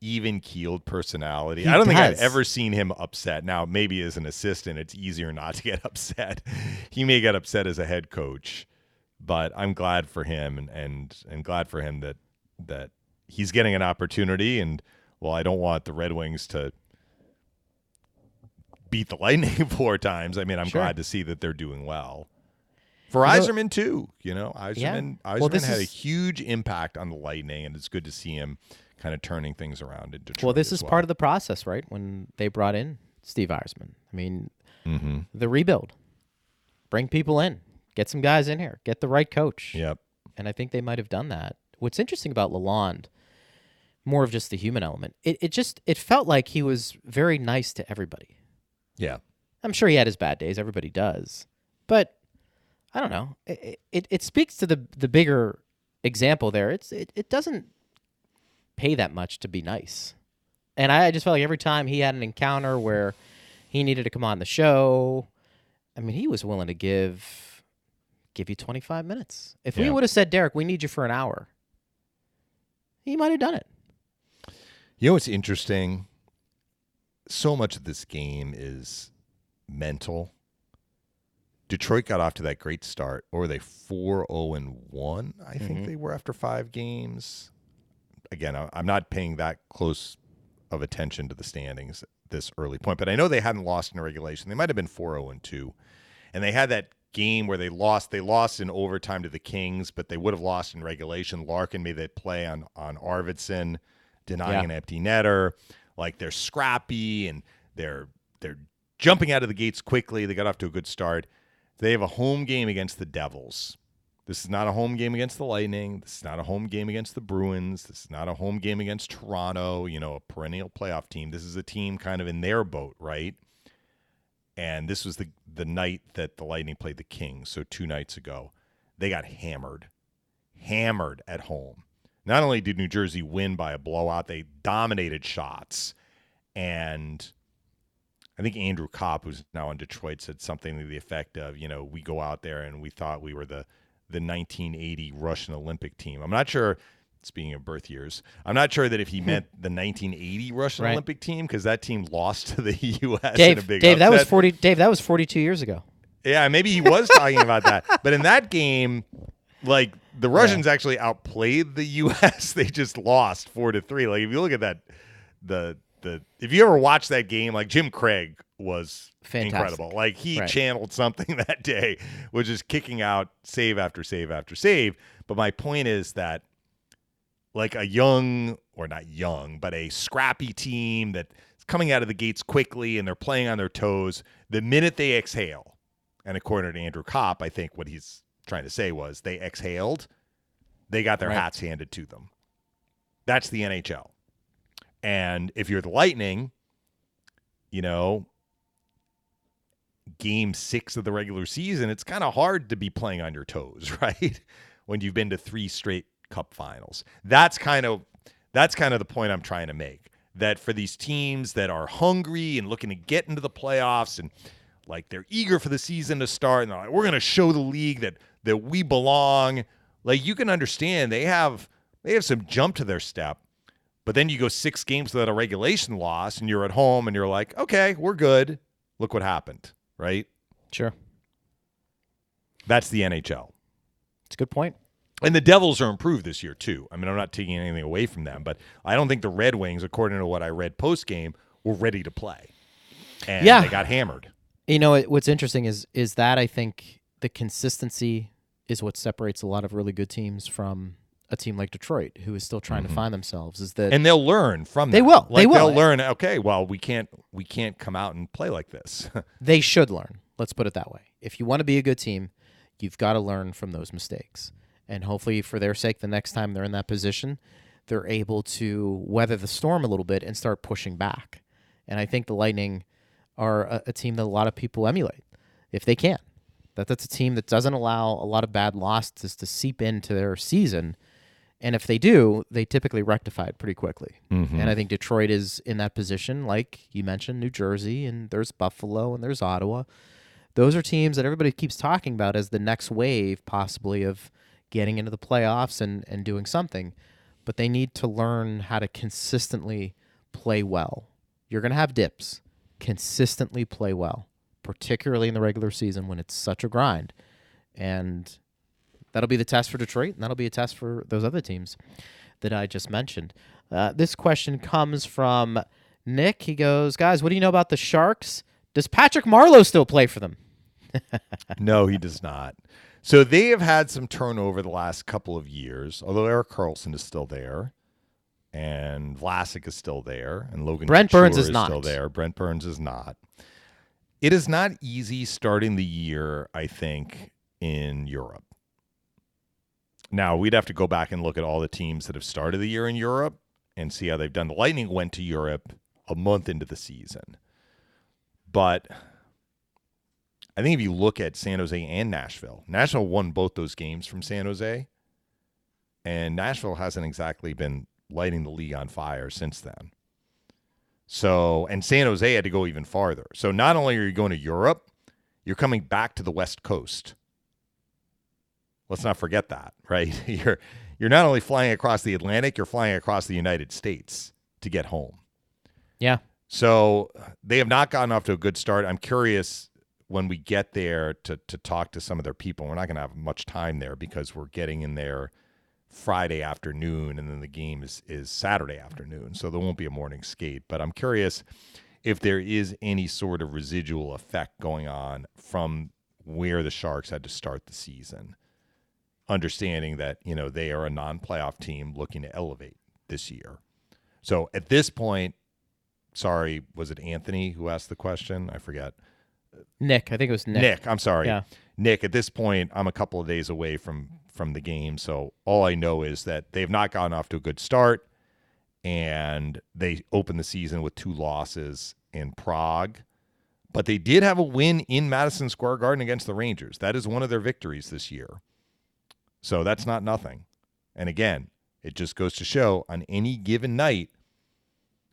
even keeled personality. He I don't think I've ever seen him upset. Now, maybe as an assistant, it's easier not to get upset. he may get upset as a head coach, but I'm glad for him and and, and glad for him that that he's getting an opportunity. And well, I don't want the Red Wings to beat the Lightning four times. I mean, I'm Sure. glad to see that they're doing well. For You know- Yzerman too, you know, Yzerman, Yzerman Well, had a huge impact on the Lightning, and it's good to see him kind of turning things around in Detroit. Well, this is well. part of the process, right? When they brought in Steve Yzerman. I mean, Mm-hmm. the rebuild. Bring people in. Get some guys in here. Get the right coach. Yep. And I think they might have done that. What's interesting about Lalonde, more of just the human element. It it just it felt like he was very nice to everybody. Yeah. I'm sure he had his bad days. Everybody does, but I don't know. It it, it speaks to the the bigger example there. It's it, it doesn't pay that much to be nice, and I just felt like every time he had an encounter where he needed to come on the show, I mean, he was willing to give give you 25 minutes. If we would have said, Derek, we need you for an hour, he might have done it. You know what's interesting? So much of this game is mental. Detroit got off to that great start, or were they four zero and one? I think mm-hmm. they were after five games. Again, I'm not paying that close of attention to the standings at this early point, but I know they hadn't lost in regulation. They might have been four zero and two, and they had that game where they lost. They lost in overtime to the Kings, but they would have lost in regulation. Larkin made that play on on Arvidsson, denying Yeah. an empty netter. Like they're scrappy and they're they're jumping out of the gates quickly. They got off to a good start. They have a home game against the Devils. This is not a home game against the Lightning. This is not a home game against the Bruins. This is not a home game against Toronto, you know, a perennial playoff team. This is a team kind of in their boat, right? And this was the the night that the Lightning played the Kings, so two nights ago. They got hammered. Hammered at home. Not only did New Jersey win by a blowout, they dominated shots. And I think Andrew Copp, who's now in Detroit, said something to the effect of, you know, we go out there and we thought we were the the 1980 Russian Olympic team. I'm not sure. Speaking of birth years, I'm not sure that if he meant the 1980 Russian Right. Olympic team because that team lost to the U.S. in a Dave, big Dave, that was 40. Dave, that was 42 years ago. Yeah, maybe he was talking about that. But in that game, like the Russians actually outplayed the US. They just lost 4 to 3. Like if you look at that the the if you ever watch that game, like Jim Craig was Fantastic. incredible. Like he Right. channeled something that day, was just kicking out save after save after save. But my point is that like a young or not young, but a scrappy team that's coming out of the gates quickly and they're playing on their toes. The minute they exhale, and according to Andrew Copp, I think what he's trying to say was they exhaled, they got their Right. hats handed to them. That's the NHL. And if you're the Lightning, you know, game six of the regular season, it's kind of hard to be playing on your toes, right? when you've been to three straight cup finals. That's kind of that's kind of the point I'm trying to make. That for these teams that are hungry and looking to get into the playoffs and like they're eager for the season to start and they're like, we're gonna show the league that that we belong. Like you can understand they have they have some jump to their step. But then you go six games without a regulation loss and you're at home and you're like, okay, we're good. Look what happened, right? Sure. That's the NHL. It's a good point. And the Devils are improved this year too. I mean, I'm not taking anything away from them, but I don't think the Red Wings, according to what I read post game, were ready to play. And Yeah. they got hammered. You know what's interesting is is that I think the consistency is what separates a lot of really good teams from a team like Detroit, who is still trying to mm-hmm. find themselves. Is that And they'll learn from They that. will. Like, They will. They'll learn, okay, well, we can't we can't come out and play like this. they should learn. Let's put it that way. If you want to be a good team, you've got to learn from those mistakes. And hopefully, for their sake, the next time they're in that position, they're able to weather the storm a little bit and start pushing back. And I think the Lightning are a, a team that a lot of people emulate if they can. That that's a team that doesn't allow a lot of bad losses to seep into their season. And if they do, they typically rectify it pretty quickly. Mm-hmm. And I think Detroit is in that position, like you mentioned, New Jersey, and there's Buffalo, and there's Ottawa. Those are teams that everybody keeps talking about as the next wave, possibly, of getting into the playoffs and, and doing something. But they need to learn how to consistently play well. You're going to have dips. Consistently play well, particularly in the regular season when it's such a grind. And that'll be the test for Detroit, and that'll be a test for those other teams. that I just mentioned. Uh, this question comes from Nick. He goes, Guys, what do you know about the Sharks? Does Patrick Marleau still play for them? no, he does not. So they have had some turnover the last couple of years, although Erik Karlsson is still there. And Vlasic is still there, and Logan Brent Couture Burns is not. still there. Brent Burns is not. It is not easy starting the year, I think, in Europe. Now, we'd have to go back and look at all the teams that have started the year in Europe and see how they've done. The Lightning went to Europe a month into the season. But I think if you look at San Jose and Nashville, Nashville won both those games from San Jose. And Nashville hasn't exactly been lighting the league on fire since then. So, and San Jose had to go even farther. So, not only are you going to Europe, you're coming back to the West Coast. Let's not forget that, right? You're you're not only flying across the Atlantic, you're flying across the United States to get home. Yeah. So, they have not gotten off to a good start. I'm curious when we get there to to talk to some of their people. We're not going to have much time there because we're getting in there Friday afternoon, and then the game is is Saturday afternoon, so there won't be a morning skate. But I'm curious if there is any sort of residual effect going on from where the Sharks had to start the season, understanding that you know they are a non-playoff team looking to elevate this year. So at this point, sorry, was it Anthony who asked the question? I forget. Nick, I think it was Nick. Nick, I'm sorry. Yeah. Nick, at this point, I'm a couple of days away from from the game, so all I know is that they've not gotten off to a good start, and they opened the season with two losses in Prague, but they did have a win in Madison Square Garden against the Rangers. That is one of their victories this year, so that's not nothing. And again, it just goes to show on any given night,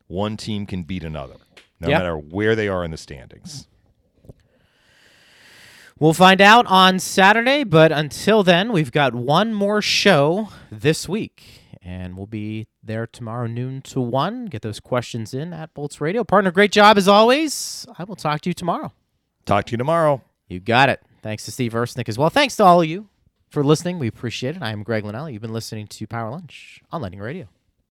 one team can beat another, no Yeah. matter where they are in the standings. We'll find out on Saturday, but until then, we've got one more show this week, and we'll be there tomorrow noon to one. Get those questions in at Bolts Radio. Partner, great job as always. I will talk to you tomorrow. Talk to you tomorrow. You got it. Thanks to Steve Ersnick as well. Thanks to all of you for listening. We appreciate it. I am Greg Linnell. You've been listening to Power Lunch on Lightning Radio.